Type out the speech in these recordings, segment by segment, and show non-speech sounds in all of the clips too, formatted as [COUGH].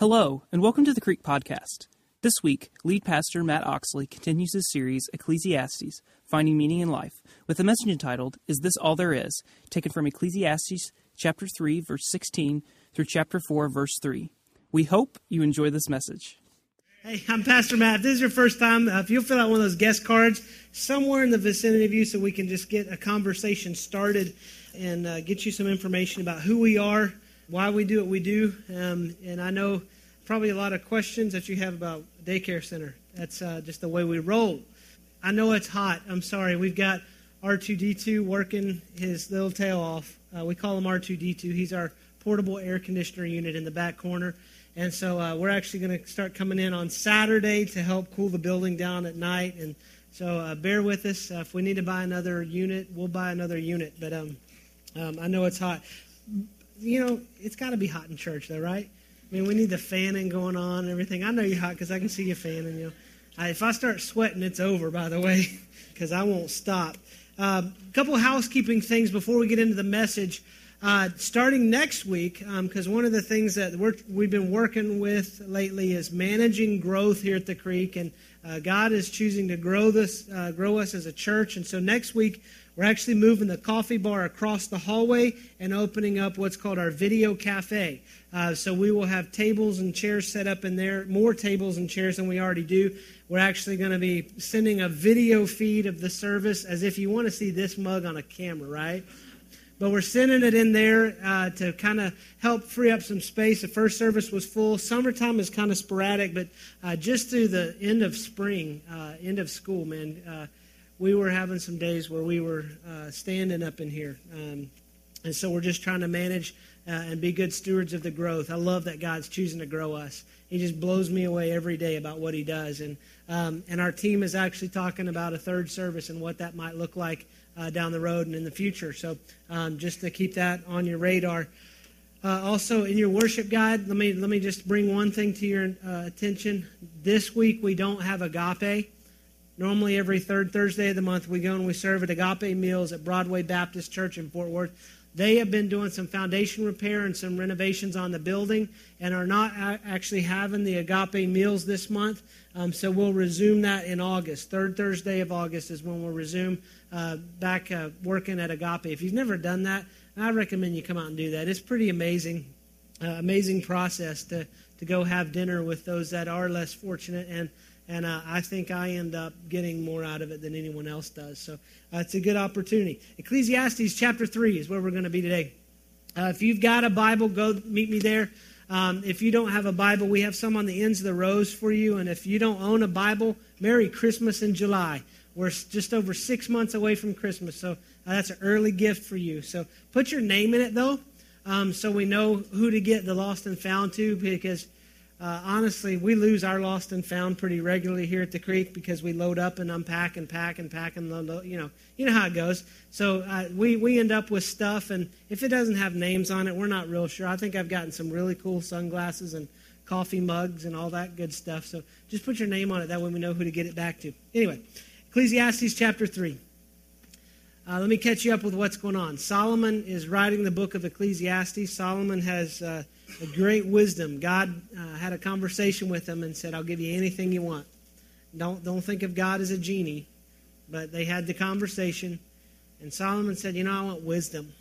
Hello, and welcome to the Creek Podcast. This week, lead pastor Matt Oxley continues his series, Ecclesiastes Finding Meaning in Life, with a message entitled, Is This All There Is? taken from Ecclesiastes chapter 3, verse 16 through chapter 4, verse 3. We hope you enjoy this message. Hey, I'm Pastor Matt. If this is your first time, uh, if you'll fill out one of those guest cards somewhere in the vicinity of you so we can just get a conversation started and uh, get you some information about who we are, why we do what we do. Um, and I know probably a lot of questions that you have about daycare center. That's uh, just the way we roll. I know it's hot. I'm sorry. We've got R2D2 working his little tail off. Uh, we call him R2D2. He's our portable air conditioner unit in the back corner. And so uh, we're actually going to start coming in on Saturday to help cool the building down at night. And so uh, bear with us. Uh, if we need to buy another unit, we'll buy another unit. But um, um, I know it's hot you know, it's got to be hot in church, though, right? I mean, we need the fanning going on and everything. I know you're hot because I can see you fanning. You know, I, if I start sweating, it's over. By the way, [LAUGHS] because I won't stop. A uh, couple housekeeping things before we get into the message. Uh, starting next week, because um, one of the things that we have been working with lately is managing growth here at the Creek, and uh, God is choosing to grow this, uh, grow us as a church. And so next week we're actually moving the coffee bar across the hallway and opening up what's called our video cafe. Uh, so we will have tables and chairs set up in there, more tables and chairs than we already do. We're actually going to be sending a video feed of the service as if you want to see this mug on a camera, right? But we're sending it in there uh, to kind of help free up some space. The first service was full. Summertime is kind of sporadic, but uh, just through the end of spring, uh, end of school, man, uh, we were having some days where we were uh, standing up in here. Um, and so we're just trying to manage uh, and be good stewards of the growth. I love that God's choosing to grow us. He just blows me away every day about what He does. And, um, and our team is actually talking about a third service and what that might look like uh, down the road and in the future. So um, just to keep that on your radar. Uh, also, in your worship guide, let me let me just bring one thing to your uh, attention. This week we don't have agape. Normally, every third Thursday of the month, we go and we serve at Agape Meals at Broadway Baptist Church in Fort Worth. They have been doing some foundation repair and some renovations on the building and are not actually having the Agape Meals this month. Um, so we'll resume that in August. Third Thursday of August is when we'll resume uh, back uh, working at Agape. If you've never done that, I recommend you come out and do that. It's pretty amazing, uh, amazing process to, to go have dinner with those that are less fortunate and and uh, I think I end up getting more out of it than anyone else does. So uh, it's a good opportunity. Ecclesiastes chapter 3 is where we're going to be today. Uh, if you've got a Bible, go meet me there. Um, if you don't have a Bible, we have some on the ends of the rows for you. And if you don't own a Bible, Merry Christmas in July. We're just over six months away from Christmas, so uh, that's an early gift for you. So put your name in it, though, um, so we know who to get the lost and found to, because uh, honestly, we lose our lost and found pretty regularly here at the creek because we load up and unpack and pack and pack and load, you know, you know how it goes. So uh, we we end up with stuff, and if it doesn't have names on it, we're not real sure. I think I've gotten some really cool sunglasses and coffee mugs and all that good stuff. So just put your name on it. That way we know who to get it back to. Anyway, Ecclesiastes chapter three. Uh, let me catch you up with what's going on. Solomon is writing the book of Ecclesiastes. Solomon has uh, a great wisdom. God uh, had a conversation with him and said, I'll give you anything you want. Don't, don't think of God as a genie. But they had the conversation, and Solomon said, You know, I want wisdom.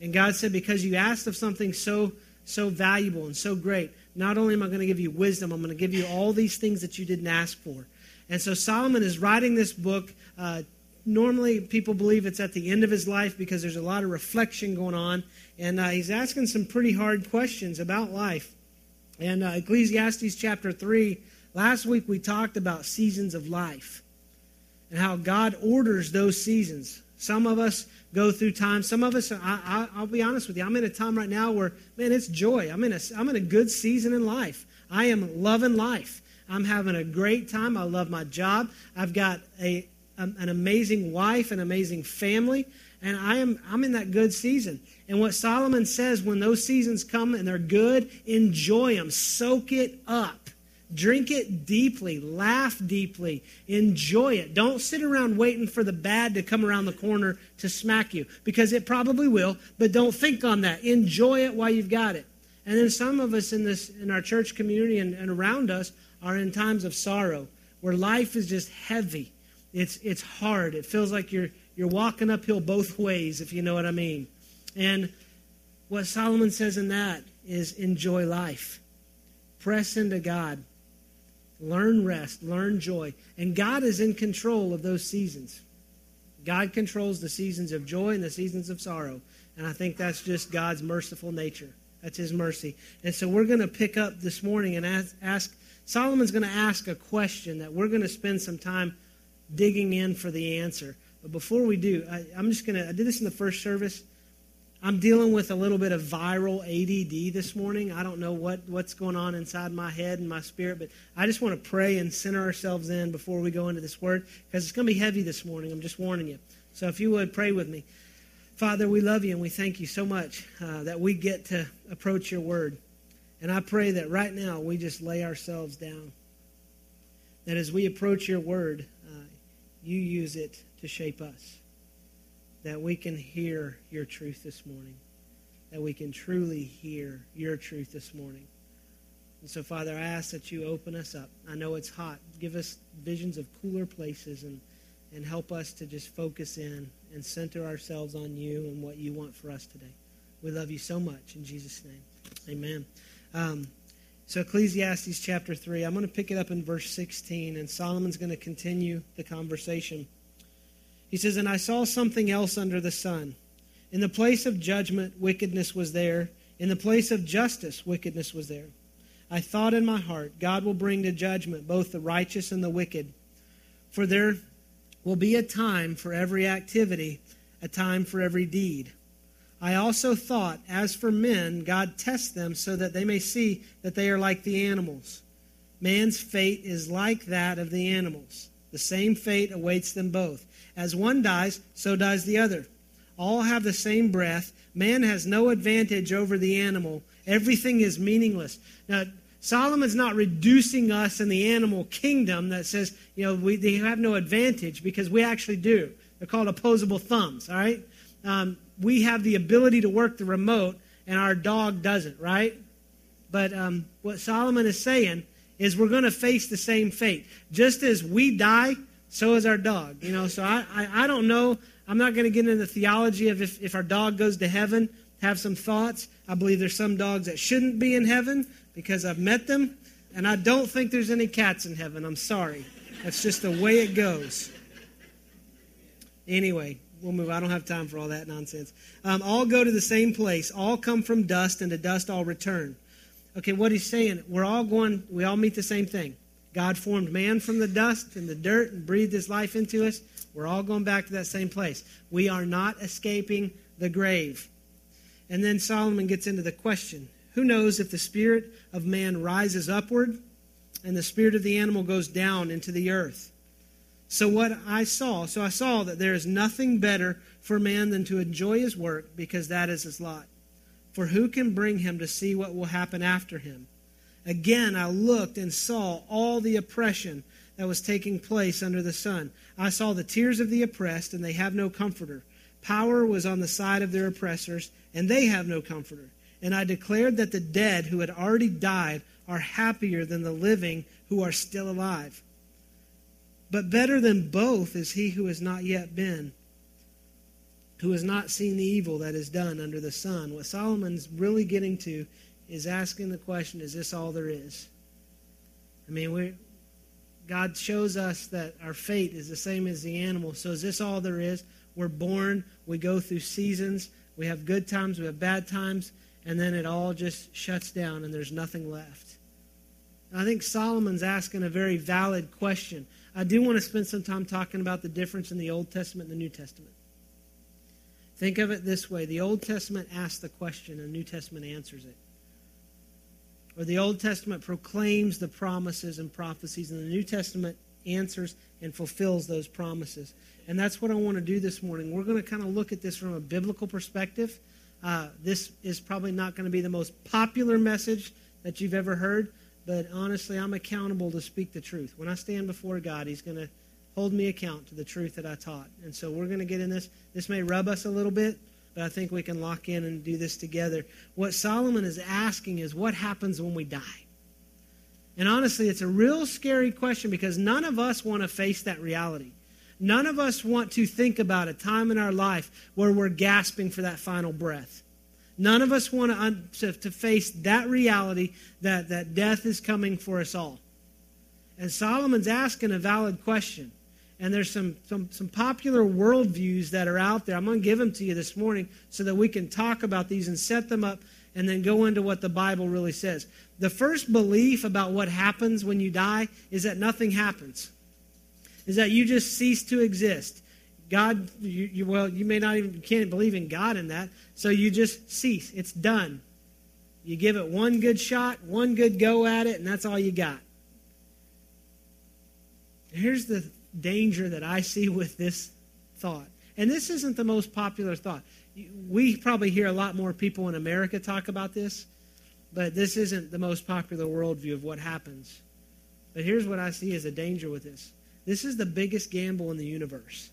And God said, Because you asked of something so, so valuable and so great, not only am I going to give you wisdom, I'm going to give you all these things that you didn't ask for. And so Solomon is writing this book uh, normally people believe it's at the end of his life because there's a lot of reflection going on. And uh, he's asking some pretty hard questions about life. And uh, Ecclesiastes chapter 3, last week we talked about seasons of life and how God orders those seasons. Some of us go through time. Some of us, I, will be honest with you, I'm in a time right now where, man, it's joy. I'm in, a, I'm in a good season in life. I am loving life. I'm having a great time. I love my job. I've got a, an amazing wife, an amazing family, and I am I'm in that good season. And what Solomon says when those seasons come and they're good, enjoy them, soak it up. Drink it deeply, laugh deeply, enjoy it. Don't sit around waiting for the bad to come around the corner to smack you because it probably will, but don't think on that. Enjoy it while you've got it. And then some of us in this in our church community and, and around us are in times of sorrow where life is just heavy. It's it's hard. It feels like you're you're walking uphill both ways, if you know what I mean. And what Solomon says in that is enjoy life. Press into God. Learn rest, learn joy. And God is in control of those seasons. God controls the seasons of joy and the seasons of sorrow. And I think that's just God's merciful nature. That's his mercy. And so we're going to pick up this morning and ask, ask Solomon's going to ask a question that we're going to spend some time digging in for the answer. But before we do, I, I'm just going to, I did this in the first service. I'm dealing with a little bit of viral ADD this morning. I don't know what, what's going on inside my head and my spirit, but I just want to pray and center ourselves in before we go into this word because it's going to be heavy this morning. I'm just warning you. So if you would pray with me. Father, we love you and we thank you so much uh, that we get to approach your word. And I pray that right now we just lay ourselves down. That as we approach your word, you use it to shape us. That we can hear your truth this morning. That we can truly hear your truth this morning. And so, Father, I ask that you open us up. I know it's hot. Give us visions of cooler places and, and help us to just focus in and center ourselves on you and what you want for us today. We love you so much. In Jesus' name, amen. Um, so, Ecclesiastes chapter 3, I'm going to pick it up in verse 16, and Solomon's going to continue the conversation. He says, And I saw something else under the sun. In the place of judgment, wickedness was there. In the place of justice, wickedness was there. I thought in my heart, God will bring to judgment both the righteous and the wicked. For there will be a time for every activity, a time for every deed. I also thought, as for men, God tests them so that they may see that they are like the animals. Man's fate is like that of the animals. The same fate awaits them both. As one dies, so dies the other. All have the same breath. Man has no advantage over the animal. Everything is meaningless. Now, Solomon's not reducing us in the animal kingdom that says, you know, we, they have no advantage because we actually do. They're called opposable thumbs, all right? Um, we have the ability to work the remote, and our dog doesn't, right? But um, what Solomon is saying is we're going to face the same fate. Just as we die, so is our dog. You know, so I, I, I don't know. I'm not going to get into the theology of if, if our dog goes to heaven, have some thoughts. I believe there's some dogs that shouldn't be in heaven because I've met them, and I don't think there's any cats in heaven. I'm sorry. That's just the way it goes. Anyway, we'll move. I don't have time for all that nonsense. Um, all go to the same place. All come from dust, and to dust all return. Okay, what he's saying, we're all going, we all meet the same thing. God formed man from the dust and the dirt and breathed his life into us. We're all going back to that same place. We are not escaping the grave. And then Solomon gets into the question who knows if the spirit of man rises upward and the spirit of the animal goes down into the earth? So, what I saw, so I saw that there is nothing better for man than to enjoy his work because that is his lot. For who can bring him to see what will happen after him? Again, I looked and saw all the oppression that was taking place under the sun. I saw the tears of the oppressed, and they have no comforter. Power was on the side of their oppressors, and they have no comforter. And I declared that the dead who had already died are happier than the living who are still alive. But better than both is he who has not yet been, who has not seen the evil that is done under the sun. What Solomon's really getting to is asking the question is this all there is? I mean, we God shows us that our fate is the same as the animal. So is this all there is? We're born, we go through seasons, we have good times, we have bad times and then it all just shuts down and there's nothing left. I think Solomon's asking a very valid question. I do want to spend some time talking about the difference in the Old Testament and the New Testament. Think of it this way the Old Testament asks the question, and the New Testament answers it. Or the Old Testament proclaims the promises and prophecies, and the New Testament answers and fulfills those promises. And that's what I want to do this morning. We're going to kind of look at this from a biblical perspective uh, this is probably not going to be the most popular message that you've ever heard, but honestly, I'm accountable to speak the truth. When I stand before God, He's going to hold me account to the truth that I taught. And so we're going to get in this. This may rub us a little bit, but I think we can lock in and do this together. What Solomon is asking is what happens when we die? And honestly, it's a real scary question because none of us want to face that reality. None of us want to think about a time in our life where we're gasping for that final breath. None of us want to, to, face that reality that, that death is coming for us all. And Solomon's asking a valid question. And there's some, some, some popular worldviews that are out there. I'm going to give them to you this morning so that we can talk about these and set them up and then go into what the Bible really says. The first belief about what happens when you die is that nothing happens, is that you just cease to exist. God, you, you, well, you may not even you can't believe in God in that, so you just cease. It's done. You give it one good shot, one good go at it, and that's all you got. Here's the danger that I see with this thought. And this isn't the most popular thought. We probably hear a lot more people in America talk about this, but this isn't the most popular worldview of what happens. But here's what I see as a danger with this this is the biggest gamble in the universe.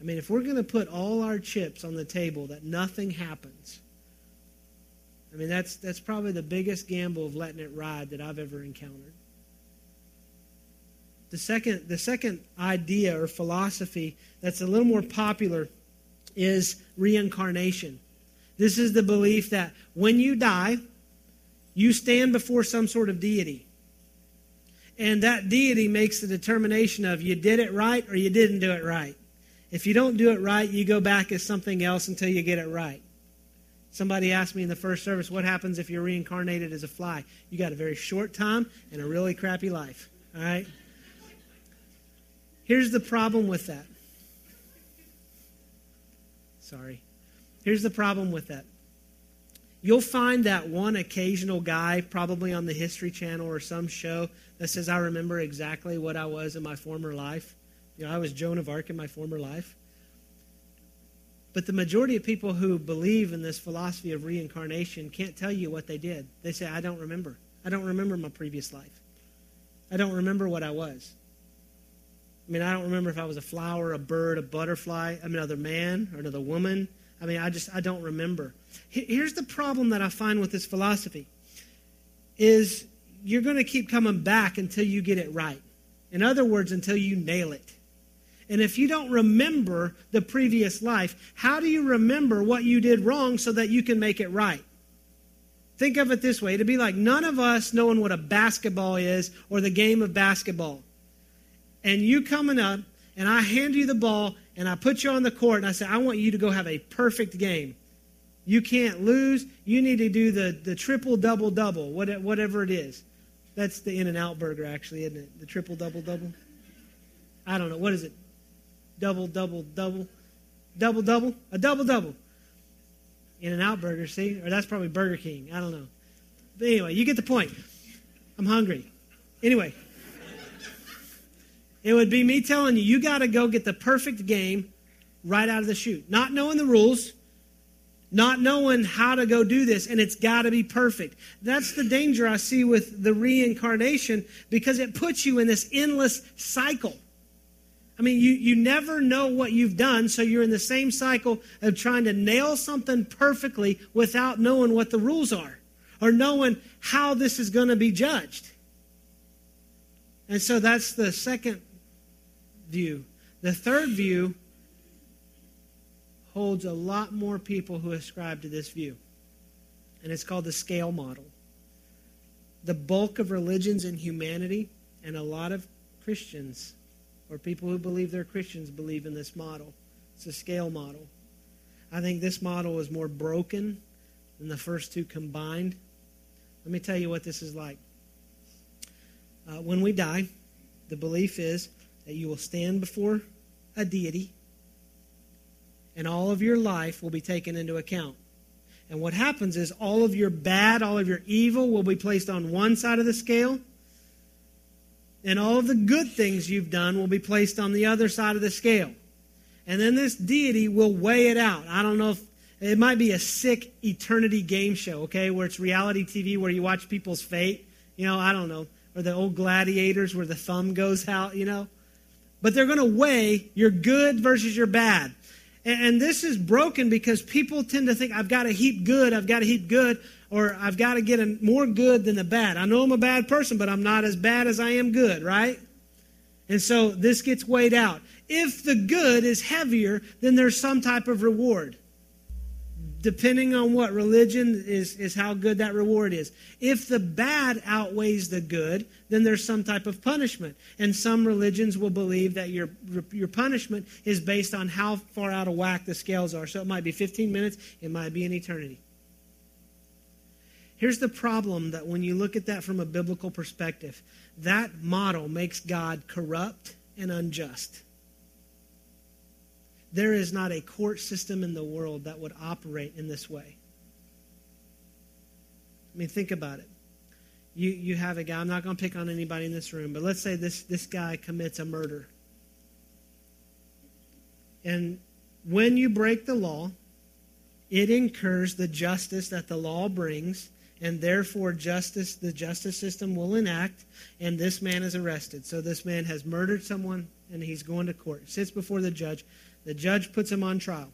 I mean, if we're going to put all our chips on the table that nothing happens, I mean, that's, that's probably the biggest gamble of letting it ride that I've ever encountered. The second, the second idea or philosophy that's a little more popular is reincarnation. This is the belief that when you die, you stand before some sort of deity. And that deity makes the determination of you did it right or you didn't do it right. If you don't do it right, you go back as something else until you get it right. Somebody asked me in the first service, what happens if you're reincarnated as a fly? You got a very short time and a really crappy life. All right? Here's the problem with that. Sorry. Here's the problem with that. You'll find that one occasional guy, probably on the History Channel or some show, that says, I remember exactly what I was in my former life. You know, I was Joan of Arc in my former life. But the majority of people who believe in this philosophy of reincarnation can't tell you what they did. They say, I don't remember. I don't remember my previous life. I don't remember what I was. I mean, I don't remember if I was a flower, a bird, a butterfly, another man, or another woman. I mean, I just, I don't remember. Here's the problem that I find with this philosophy is you're going to keep coming back until you get it right. In other words, until you nail it. And if you don't remember the previous life, how do you remember what you did wrong so that you can make it right? Think of it this way it'd be like none of us knowing what a basketball is or the game of basketball and you coming up, and I hand you the ball, and I put you on the court, and I say, I want you to go have a perfect game. You can't lose. You need to do the, the triple double double, whatever it is. That's the In N Out burger, actually, isn't it? The triple double double. I don't know. What is it? Double double double. Double double? A double double. In N Out burger, see? Or that's probably Burger King. I don't know. But anyway, you get the point. I'm hungry. Anyway. It would be me telling you, you got to go get the perfect game right out of the chute. Not knowing the rules, not knowing how to go do this, and it's got to be perfect. That's the danger I see with the reincarnation because it puts you in this endless cycle. I mean, you, you never know what you've done, so you're in the same cycle of trying to nail something perfectly without knowing what the rules are or knowing how this is going to be judged. And so that's the second view. The third view holds a lot more people who ascribe to this view, and it's called the scale model. The bulk of religions in humanity and a lot of Christians, or people who believe they're Christians, believe in this model. It's a scale model. I think this model is more broken than the first two combined. Let me tell you what this is like. Uh, when we die, the belief is that you will stand before a deity and all of your life will be taken into account. And what happens is all of your bad, all of your evil will be placed on one side of the scale, and all of the good things you've done will be placed on the other side of the scale. And then this deity will weigh it out. I don't know if it might be a sick eternity game show, okay, where it's reality TV where you watch people's fate. You know, I don't know. Or the old gladiators where the thumb goes out, you know. But they're going to weigh your good versus your bad. And this is broken because people tend to think, I've got to heap good, I've got to heap good, or I've got to get a, more good than the bad. I know I'm a bad person, but I'm not as bad as I am good, right? And so this gets weighed out. If the good is heavier, then there's some type of reward depending on what religion is, is how good that reward is. If the bad outweighs the good, then there's some type of punishment. And some religions will believe that your, your punishment is based on how far out of whack the scales are. So it might be 15 minutes, it might be an eternity. Here's the problem that when you look at that from a biblical perspective, that model makes God corrupt and unjust. There is not a court system in the world that would operate in this way. I mean, think about it. You, you have a guy, I'm not going to pick on anybody in this room, but let's say this, this guy commits a murder. And when you break the law, it incurs the justice that the law brings, and therefore justice the justice system will enact, and this man is arrested. So this man has murdered someone, and he's going to court. Sits before the judge. The judge puts him on trial.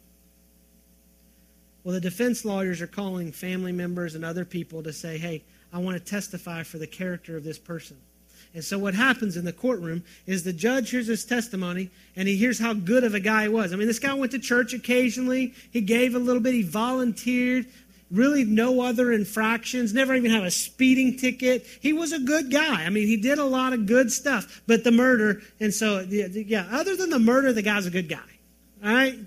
Well, the defense lawyers are calling family members and other people to say, hey, I want to testify for the character of this person. And so what happens in the courtroom is the judge hears his testimony and he hears how good of a guy he was. I mean, this guy went to church occasionally. He gave a little bit. He volunteered. Really no other infractions. Never even had a speeding ticket. He was a good guy. I mean, he did a lot of good stuff. But the murder, and so, yeah, other than the murder, the guy's a good guy. All right?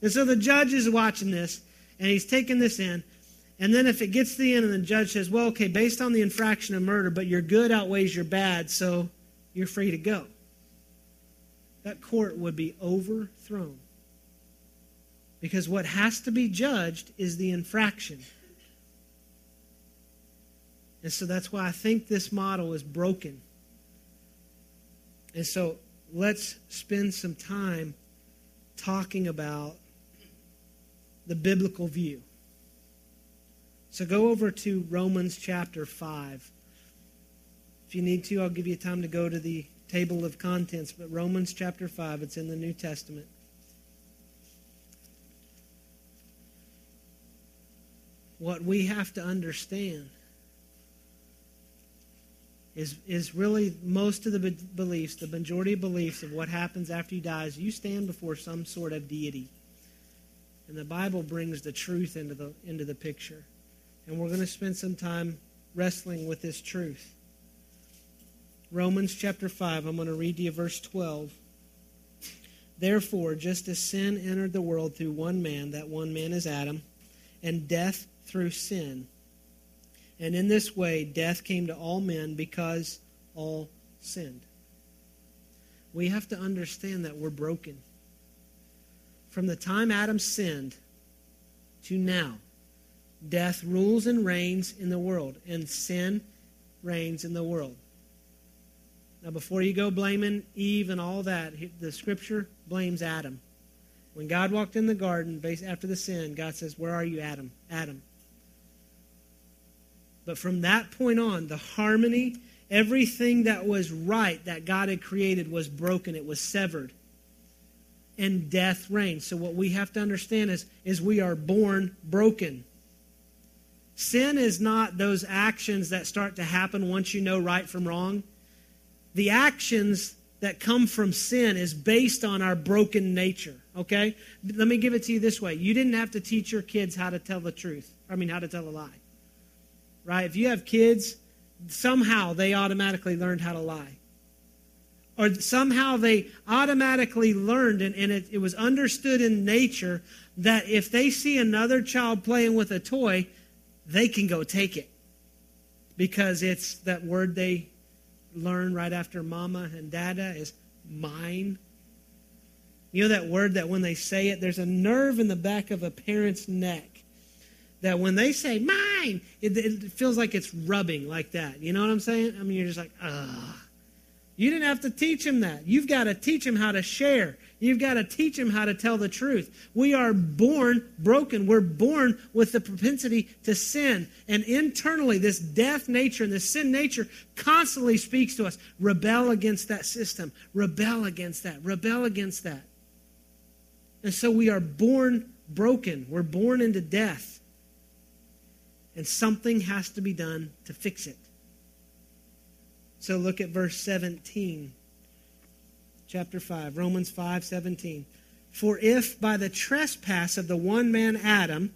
And so the judge is watching this, and he's taking this in. And then if it gets to the end and the judge says, well, okay, based on the infraction of murder, but your good outweighs your bad, so you're free to go. That court would be overthrown. Because what has to be judged is the infraction. And so that's why I think this model is broken. And so let's spend some time talking about the biblical view. So go over to Romans chapter 5. If you need to, I'll give you time to go to the table of contents, but Romans chapter 5, it's in the New Testament. What we have to understand is, is really most of the beliefs, the majority of beliefs of what happens after you die is you stand before some sort of deity. And the Bible brings the truth into the, into the picture. And we're going to spend some time wrestling with this truth. Romans chapter 5, I'm going to read to you verse 12. Therefore, just as sin entered the world through one man, that one man is Adam, and death through sin and in this way, death came to all men because all sinned. We have to understand that we're broken. From the time Adam sinned to now, death rules and reigns in the world, and sin reigns in the world. Now, before you go blaming Eve and all that, the scripture blames Adam. When God walked in the garden after the sin, God says, Where are you, Adam? Adam. But from that point on, the harmony, everything that was right that God had created was broken, it was severed. And death reigned. So what we have to understand is, is we are born broken. Sin is not those actions that start to happen once you know right from wrong. The actions that come from sin is based on our broken nature. Okay? Let me give it to you this way. You didn't have to teach your kids how to tell the truth. I mean, how to tell a lie right? If you have kids, somehow they automatically learned how to lie. Or somehow they automatically learned, and, and it, it was understood in nature that if they see another child playing with a toy, they can go take it. Because it's that word they learn right after mama and dada is mine. You know that word that when they say it, there's a nerve in the back of a parent's neck that when they say mine, it, it, feels like it's rubbing like that. You know what I'm saying? I mean, you're just like, ah. You didn't have to teach him that. You've got to teach him how to share. You've got to teach him how to tell the truth. We are born broken. We're born with the propensity to sin. And internally, this death nature and this sin nature constantly speaks to us. Rebel against that system. Rebel against that. Rebel against that. And so we are born broken. We're born into death. And something has to be done to fix it. So look at verse 17. Chapter 5, Romans 5 17. For if by the trespass of the one man Adam,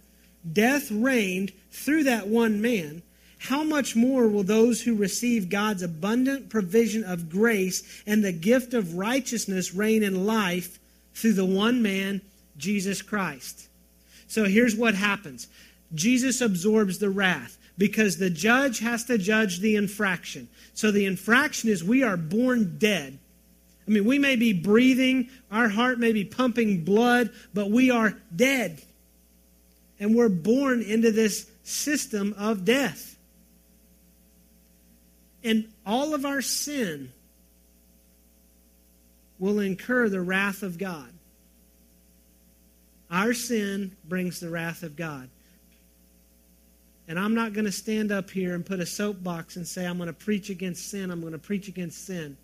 death reigned through that one man, how much more will those who receive God's abundant provision of grace and the gift of righteousness reign in life through the one man, Jesus Christ? So here's what happens Jesus absorbs the wrath because the judge has to judge the infraction. So the infraction is we are born dead. I mean, we may be breathing, our heart may be pumping blood, but we are dead. And we're born into this system of death. And all of our sin will incur the wrath of God. Our sin brings the wrath of God. And I'm not going to stand up here and put a soapbox and say, I'm going to preach against sin, I'm going to preach against sin.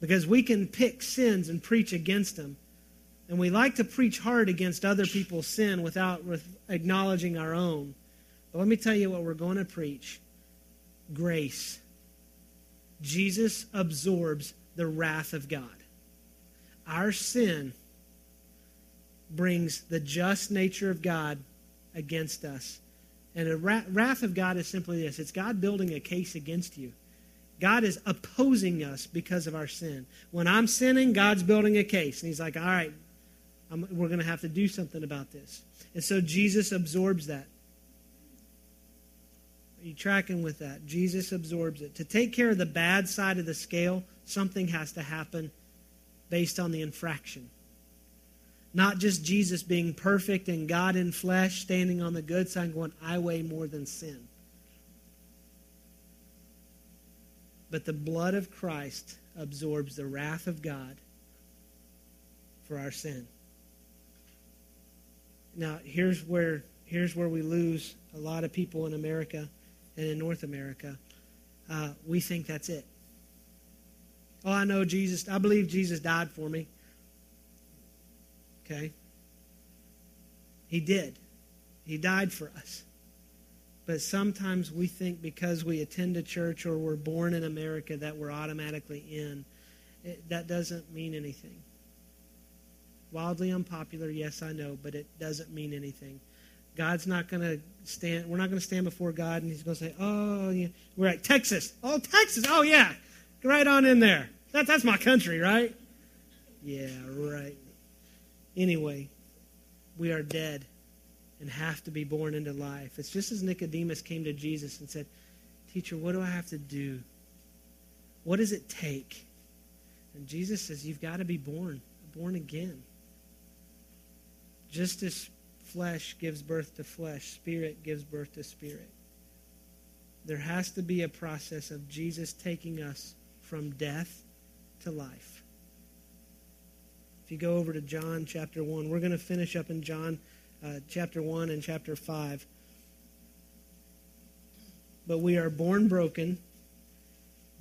Because we can pick sins and preach against them. And we like to preach hard against other people's sin without acknowledging our own. But let me tell you what we're going to preach grace. Jesus absorbs the wrath of God. Our sin brings the just nature of God against us. And the wrath of God is simply this it's God building a case against you. God is opposing us because of our sin. When I'm sinning, God's building a case. And He's like, all right, I'm, we're going to have to do something about this. And so Jesus absorbs that. Are you tracking with that? Jesus absorbs it. To take care of the bad side of the scale, something has to happen based on the infraction. Not just Jesus being perfect and God in flesh, standing on the good side, going, I weigh more than sin. But the blood of Christ absorbs the wrath of God for our sin. Now, here's where, here's where we lose a lot of people in America and in North America. Uh, we think that's it. Oh, I know Jesus. I believe Jesus died for me. Okay? He did. He died for us. But sometimes we think because we attend a church or we're born in America that we're automatically in. It, that doesn't mean anything. Wildly unpopular, yes, I know, but it doesn't mean anything. God's not going to stand, we're not going to stand before God and He's going to say, oh, yeah. we're at Texas. Oh, Texas. Oh, yeah. Right on in there. That, that's my country, right? Yeah, right. Anyway, we are dead and have to be born into life. It's just as Nicodemus came to Jesus and said, Teacher, what do I have to do? What does it take? And Jesus says, You've got to be born, born again. Just as flesh gives birth to flesh, spirit gives birth to spirit. There has to be a process of Jesus taking us from death to life. If you go over to John chapter 1, we're going to finish up in John uh, chapter 1 and chapter 5. But we are born broken.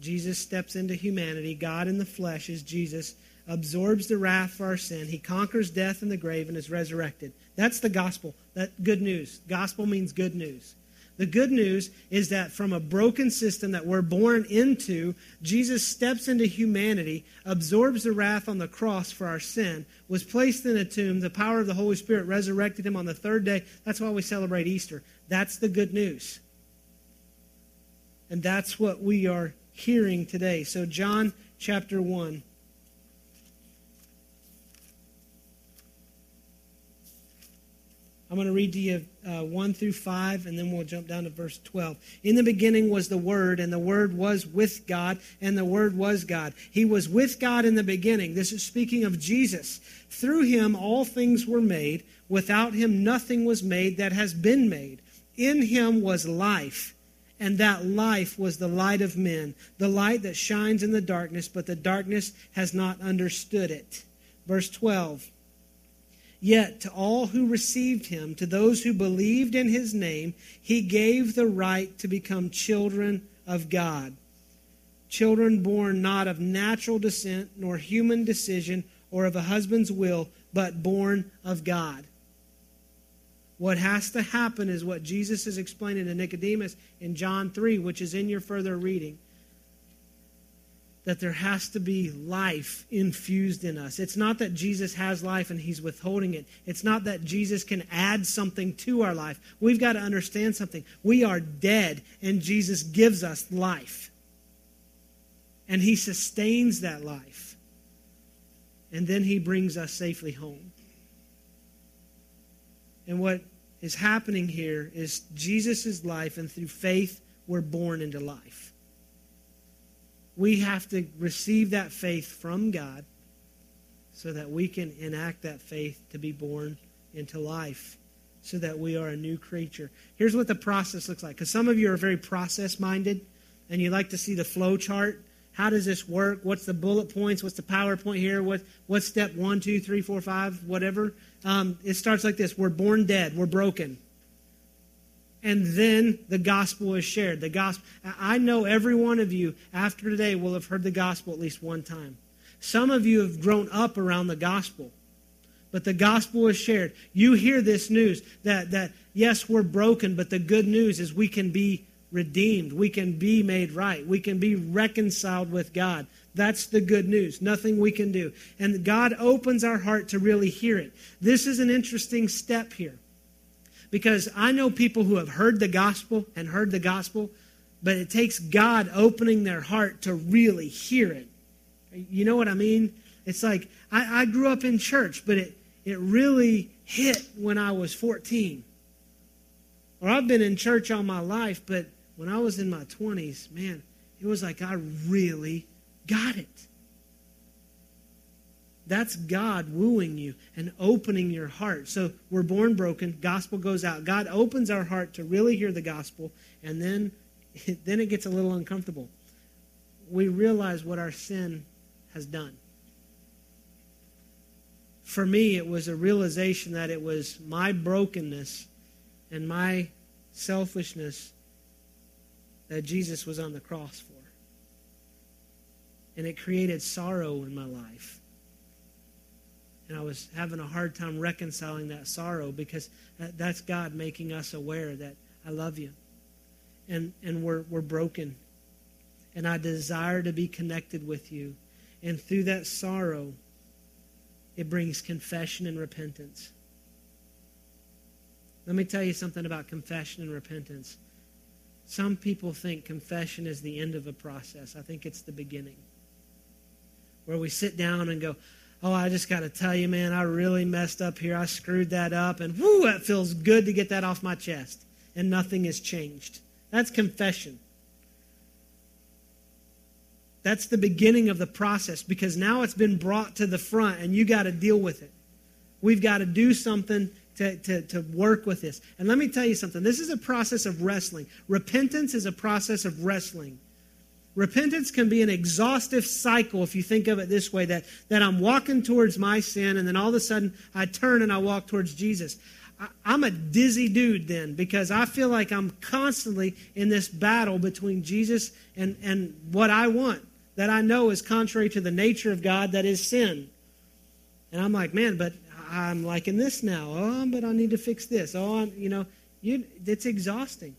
Jesus steps into humanity. God in the flesh is Jesus, absorbs the wrath for our sin. He conquers death and the grave and is resurrected. That's the gospel. That good news. Gospel means good news. The good news is that from a broken system that we're born into, Jesus steps into humanity, absorbs the wrath on the cross for our sin, was placed in a tomb. The power of the Holy Spirit resurrected him on the third day. That's why we celebrate Easter. That's the good news. And that's what we are hearing today. So, John chapter 1. I'm going to read to you uh, 1 through 5, and then we'll jump down to verse 12. In the beginning was the Word, and the Word was with God, and the Word was God. He was with God in the beginning. This is speaking of Jesus. Through him all things were made. Without him nothing was made that has been made. In him was life, and that life was the light of men, the light that shines in the darkness, but the darkness has not understood it. Verse 12. Yet to all who received him, to those who believed in his name, he gave the right to become children of God. Children born not of natural descent, nor human decision, or of a husband's will, but born of God. What has to happen is what Jesus is explaining to Nicodemus in John 3, which is in your further reading. That there has to be life infused in us. It's not that Jesus has life and he's withholding it. It's not that Jesus can add something to our life. We've got to understand something. We are dead and Jesus gives us life. And he sustains that life. And then he brings us safely home. And what is happening here is Jesus' life, and through faith, we're born into life. We have to receive that faith from God so that we can enact that faith to be born into life, so that we are a new creature. Here's what the process looks like. Because some of you are very process minded, and you like to see the flow chart. How does this work? What's the bullet points? What's the PowerPoint here? What, what's step one, two, three, four, five, whatever? Um, it starts like this We're born dead, we're broken. And then the gospel is shared. The gospel. I know every one of you after today will have heard the gospel at least one time. Some of you have grown up around the gospel, but the gospel is shared. You hear this news that, that yes, we're broken, but the good news is we can be redeemed. We can be made right. We can be reconciled with God. That's the good news. Nothing we can do. And God opens our heart to really hear it. This is an interesting step here. Because I know people who have heard the gospel and heard the gospel, but it takes God opening their heart to really hear it. You know what I mean? It's like I, I grew up in church, but it, it really hit when I was 14. Or I've been in church all my life, but when I was in my 20s, man, it was like I really got it. That's God wooing you and opening your heart. So we're born broken, gospel goes out. God opens our heart to really hear the gospel, and then, [LAUGHS] then it gets a little uncomfortable. We realize what our sin has done. For me, it was a realization that it was my brokenness and my selfishness that Jesus was on the cross for and it created sorrow in my life. And I was having a hard time reconciling that sorrow because that's God making us aware that I love you. And, and we're, we're broken. And I desire to be connected with you. And through that sorrow, it brings confession and repentance. Let me tell you something about confession and repentance. Some people think confession is the end of a process. I think it's the beginning where we sit down and go, Oh, I just got to tell you, man, I really messed up here. I screwed that up. And whoo, it feels good to get that off my chest. And nothing has changed. That's confession. That's the beginning of the process because now it's been brought to the front and you got to deal with it. We've got to do something to, to, to work with this. And let me tell you something this is a process of wrestling. Repentance is a process of wrestling. Repentance can be an exhaustive cycle if you think of it this way that, that I'm walking towards my sin and then all of a sudden I turn and I walk towards Jesus. I, I'm a dizzy dude then because I feel like I'm constantly in this battle between Jesus and, and what I want that I know is contrary to the nature of God that is sin. And I'm like, man, but I'm liking this now. Oh, but I need to fix this. Oh, I'm, you know, you, it's exhausting.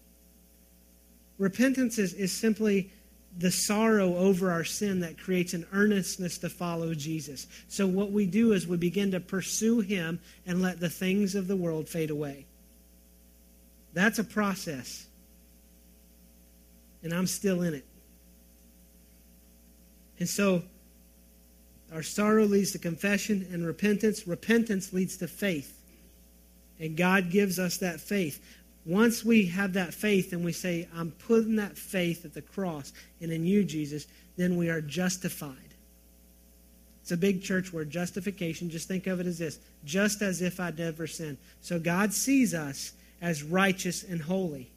Repentance is, is simply the sorrow over our sin that creates an earnestness to follow Jesus. So, what we do is we begin to pursue Him and let the things of the world fade away. That's a process. And I'm still in it. And so, our sorrow leads to confession and repentance. Repentance leads to faith. And God gives us that faith. Once we have that faith and we say, I'm putting that faith at the cross and in you, Jesus, then we are justified. It's a big church word, justification. Just think of it as this just as if I'd never sinned. So God sees us as righteous and holy.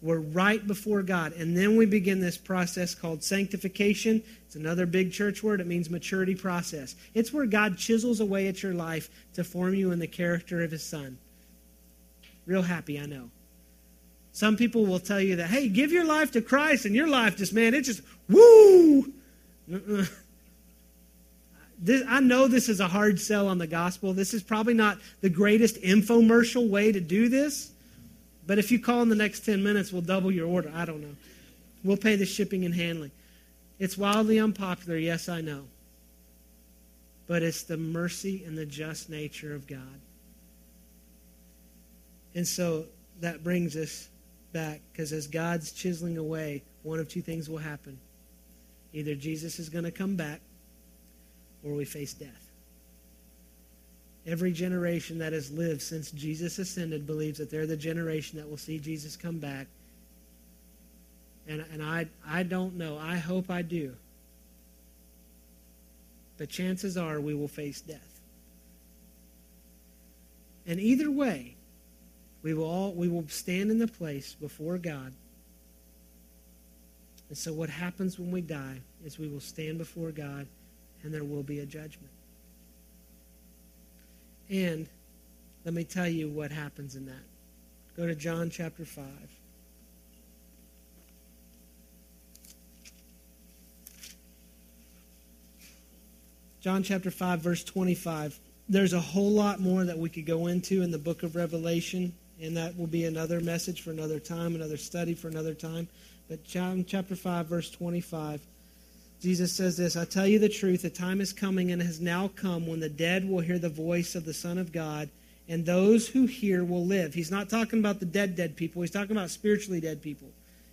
We're right before God. And then we begin this process called sanctification. It's another big church word. It means maturity process. It's where God chisels away at your life to form you in the character of His Son. Real happy, I know. Some people will tell you that, hey, give your life to Christ, and your life just, man, it just, woo! [LAUGHS] this, I know this is a hard sell on the gospel. This is probably not the greatest infomercial way to do this. But if you call in the next 10 minutes, we'll double your order. I don't know. We'll pay the shipping and handling. It's wildly unpopular, yes, I know. But it's the mercy and the just nature of God. And so that brings us back, because as God's chiseling away, one of two things will happen. Either Jesus is going to come back, or we face death. Every generation that has lived since Jesus ascended believes that they're the generation that will see Jesus come back. And, and I, I don't know. I hope I do. But chances are we will face death. And either way, we will all we will stand in the place before God. And so what happens when we die is we will stand before God and there will be a judgment. And let me tell you what happens in that. Go to John chapter 5. John chapter 5, verse 25. There's a whole lot more that we could go into in the book of Revelation, and that will be another message for another time, another study for another time. But John chapter 5, verse 25. Jesus says this I tell you the truth, the time is coming and has now come when the dead will hear the voice of the Son of God, and those who hear will live. He's not talking about the dead, dead people. He's talking about spiritually dead people.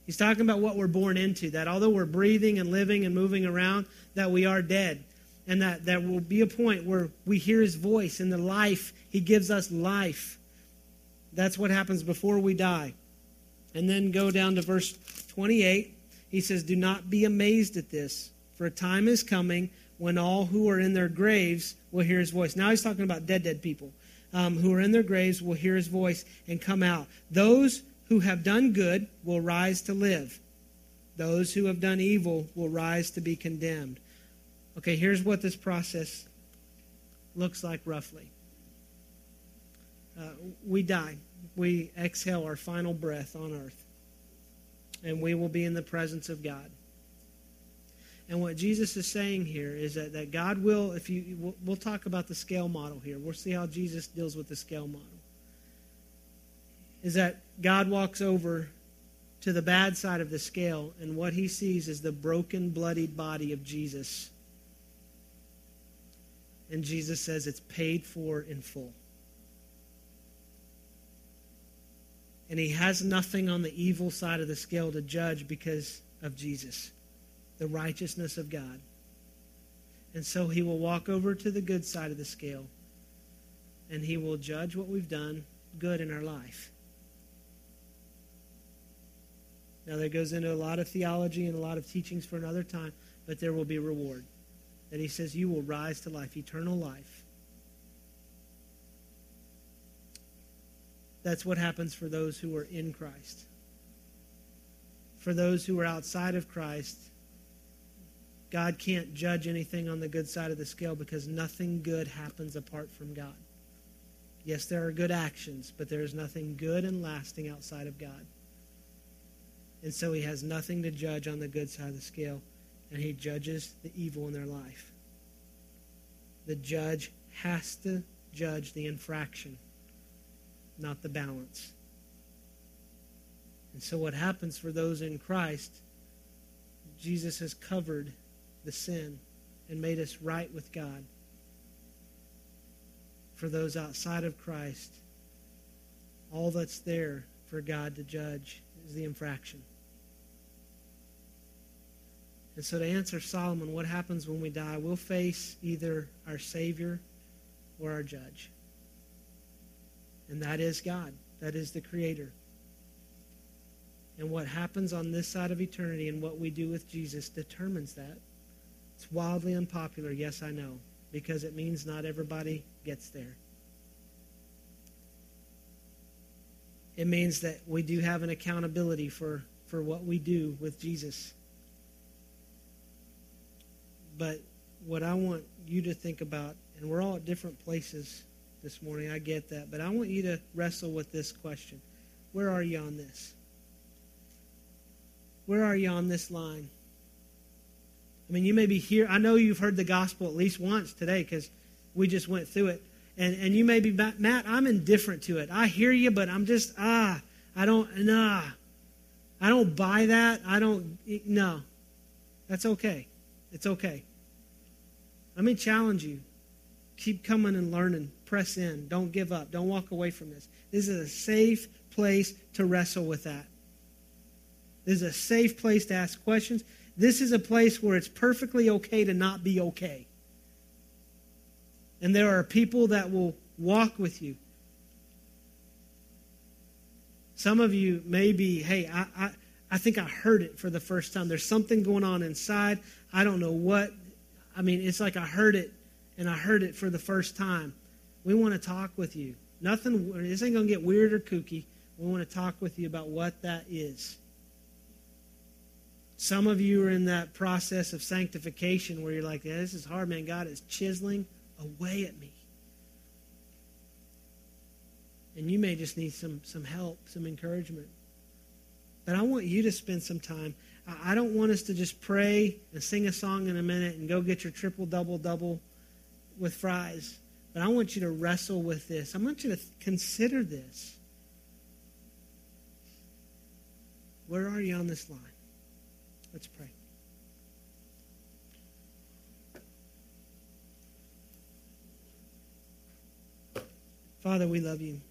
He's talking about what we're born into, that although we're breathing and living and moving around, that we are dead. And that there will be a point where we hear his voice in the life. He gives us life. That's what happens before we die. And then go down to verse 28. He says, Do not be amazed at this for a time is coming when all who are in their graves will hear his voice. Now he's talking about dead, dead people um, who are in their graves will hear his voice and come out. Those who have done good will rise to live. Those who have done evil will rise to be condemned. Okay, here's what this process looks like roughly. Uh, we die. We exhale our final breath on earth. And we will be in the presence of God. And what Jesus is saying here is that, that God will, if you, we'll, we'll talk about the scale model here. We'll see how Jesus deals with the scale model. Is that God walks over to the bad side of the scale, and what he sees is the broken, bloodied body of Jesus. And Jesus says it's paid for in full. And he has nothing on the evil side of the scale to judge because of Jesus the righteousness of God. And so he will walk over to the good side of the scale and he will judge what we've done good in our life. Now, that goes into a lot of theology and a lot of teachings for another time, but there will be reward. That he says, You will rise to life, eternal life. That's what happens for those who are in Christ. For those who are outside of Christ, God can't judge anything on the good side of the scale because nothing good happens apart from God. Yes, there are good actions, but there is nothing good and lasting outside of God. And so he has nothing to judge on the good side of the scale, and he judges the evil in their life. The judge has to judge the infraction, not the balance. And so what happens for those in Christ, Jesus has covered the sin and made us right with God. For those outside of Christ, all that's there for God to judge is the infraction. And so, to answer Solomon, what happens when we die? We'll face either our Savior or our judge. And that is God, that is the Creator. And what happens on this side of eternity and what we do with Jesus determines that. It's wildly unpopular, yes, I know, because it means not everybody gets there. It means that we do have an accountability for, for what we do with Jesus. But what I want you to think about, and we're all at different places this morning, I get that, but I want you to wrestle with this question Where are you on this? Where are you on this line? I mean, you may be here. I know you've heard the gospel at least once today because we just went through it. And, and you may be, Matt, I'm indifferent to it. I hear you, but I'm just, ah, I don't, nah. I don't buy that. I don't, no. That's okay. It's okay. Let me challenge you. Keep coming and learning. Press in. Don't give up. Don't walk away from this. This is a safe place to wrestle with that. This is a safe place to ask questions. This is a place where it's perfectly okay to not be okay. And there are people that will walk with you. Some of you may be, hey, I, I, I think I heard it for the first time. There's something going on inside. I don't know what. I mean, it's like I heard it, and I heard it for the first time. We want to talk with you. Nothing, this ain't going to get weird or kooky. We want to talk with you about what that is. Some of you are in that process of sanctification where you're like, yeah, this is hard, man. God is chiseling away at me. And you may just need some, some help, some encouragement. But I want you to spend some time. I don't want us to just pray and sing a song in a minute and go get your triple, double, double with fries. But I want you to wrestle with this. I want you to consider this. Where are you on this line? Let's pray. Father, we love you.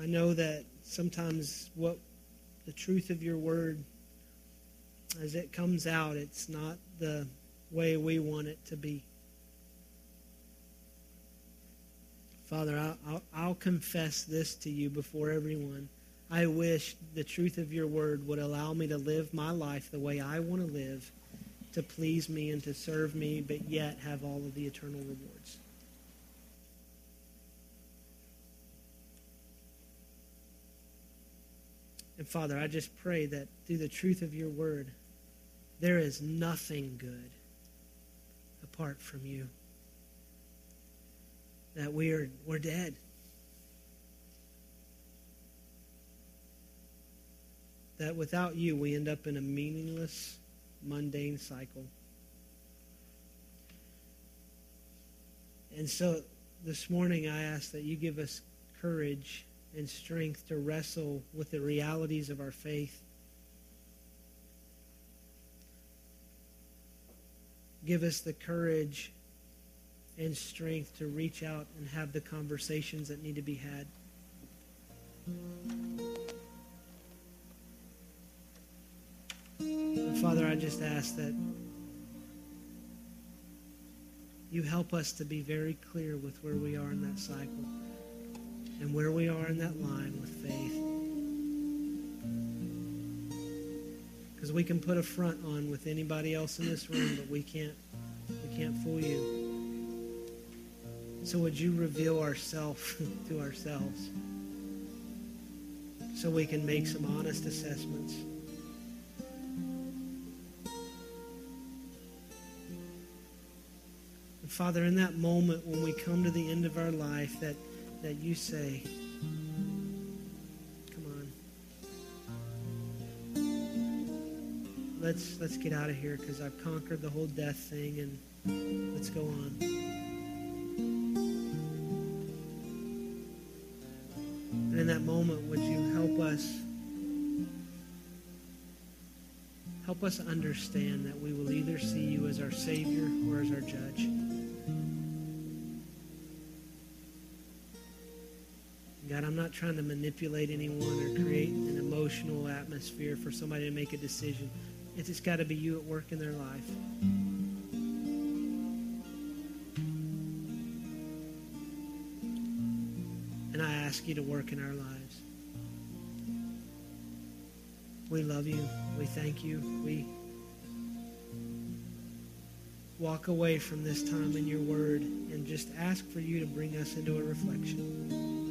I know that sometimes what the truth of your word, as it comes out, it's not the way we want it to be. Father, I'll, I'll, I'll, confess this to you before everyone. I wish the truth of your word would allow me to live my life the way I want to live, to please me and to serve me, but yet have all of the eternal rewards. And Father, I just pray that through the truth of your word, there is nothing good apart from you. That we are we're dead. That without you we end up in a meaningless, mundane cycle. And so this morning I ask that you give us courage and strength to wrestle with the realities of our faith. Give us the courage and strength to reach out and have the conversations that need to be had. Father, I just ask that you help us to be very clear with where we are in that cycle and where we are in that line with faith. Because we can put a front on with anybody else in this room, but we can't we can't fool you. So would you reveal ourselves [LAUGHS] to ourselves so we can make some honest assessments? And Father, in that moment when we come to the end of our life, that that you say, Let's let's get out of here because I've conquered the whole death thing and let's go on. And in that moment, would you help us help us understand that we will either see you as our Savior or as our judge? God, I'm not trying to manipulate anyone or create an emotional atmosphere for somebody to make a decision. It's just got to be you at work in their life. And I ask you to work in our lives. We love you. We thank you. We walk away from this time in your word and just ask for you to bring us into a reflection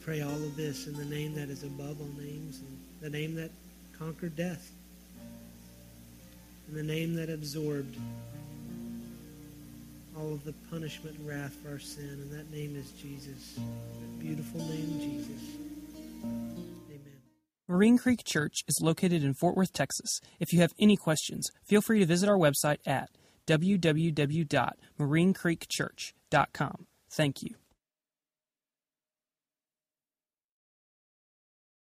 pray all of this in the name that is above all names, and the name that conquered death, and the name that absorbed all of the punishment and wrath for our sin, and that name is Jesus. That beautiful name, Jesus. Marine Creek Church is located in Fort Worth, Texas. If you have any questions, feel free to visit our website at www.marinecreekchurch.com. Thank you.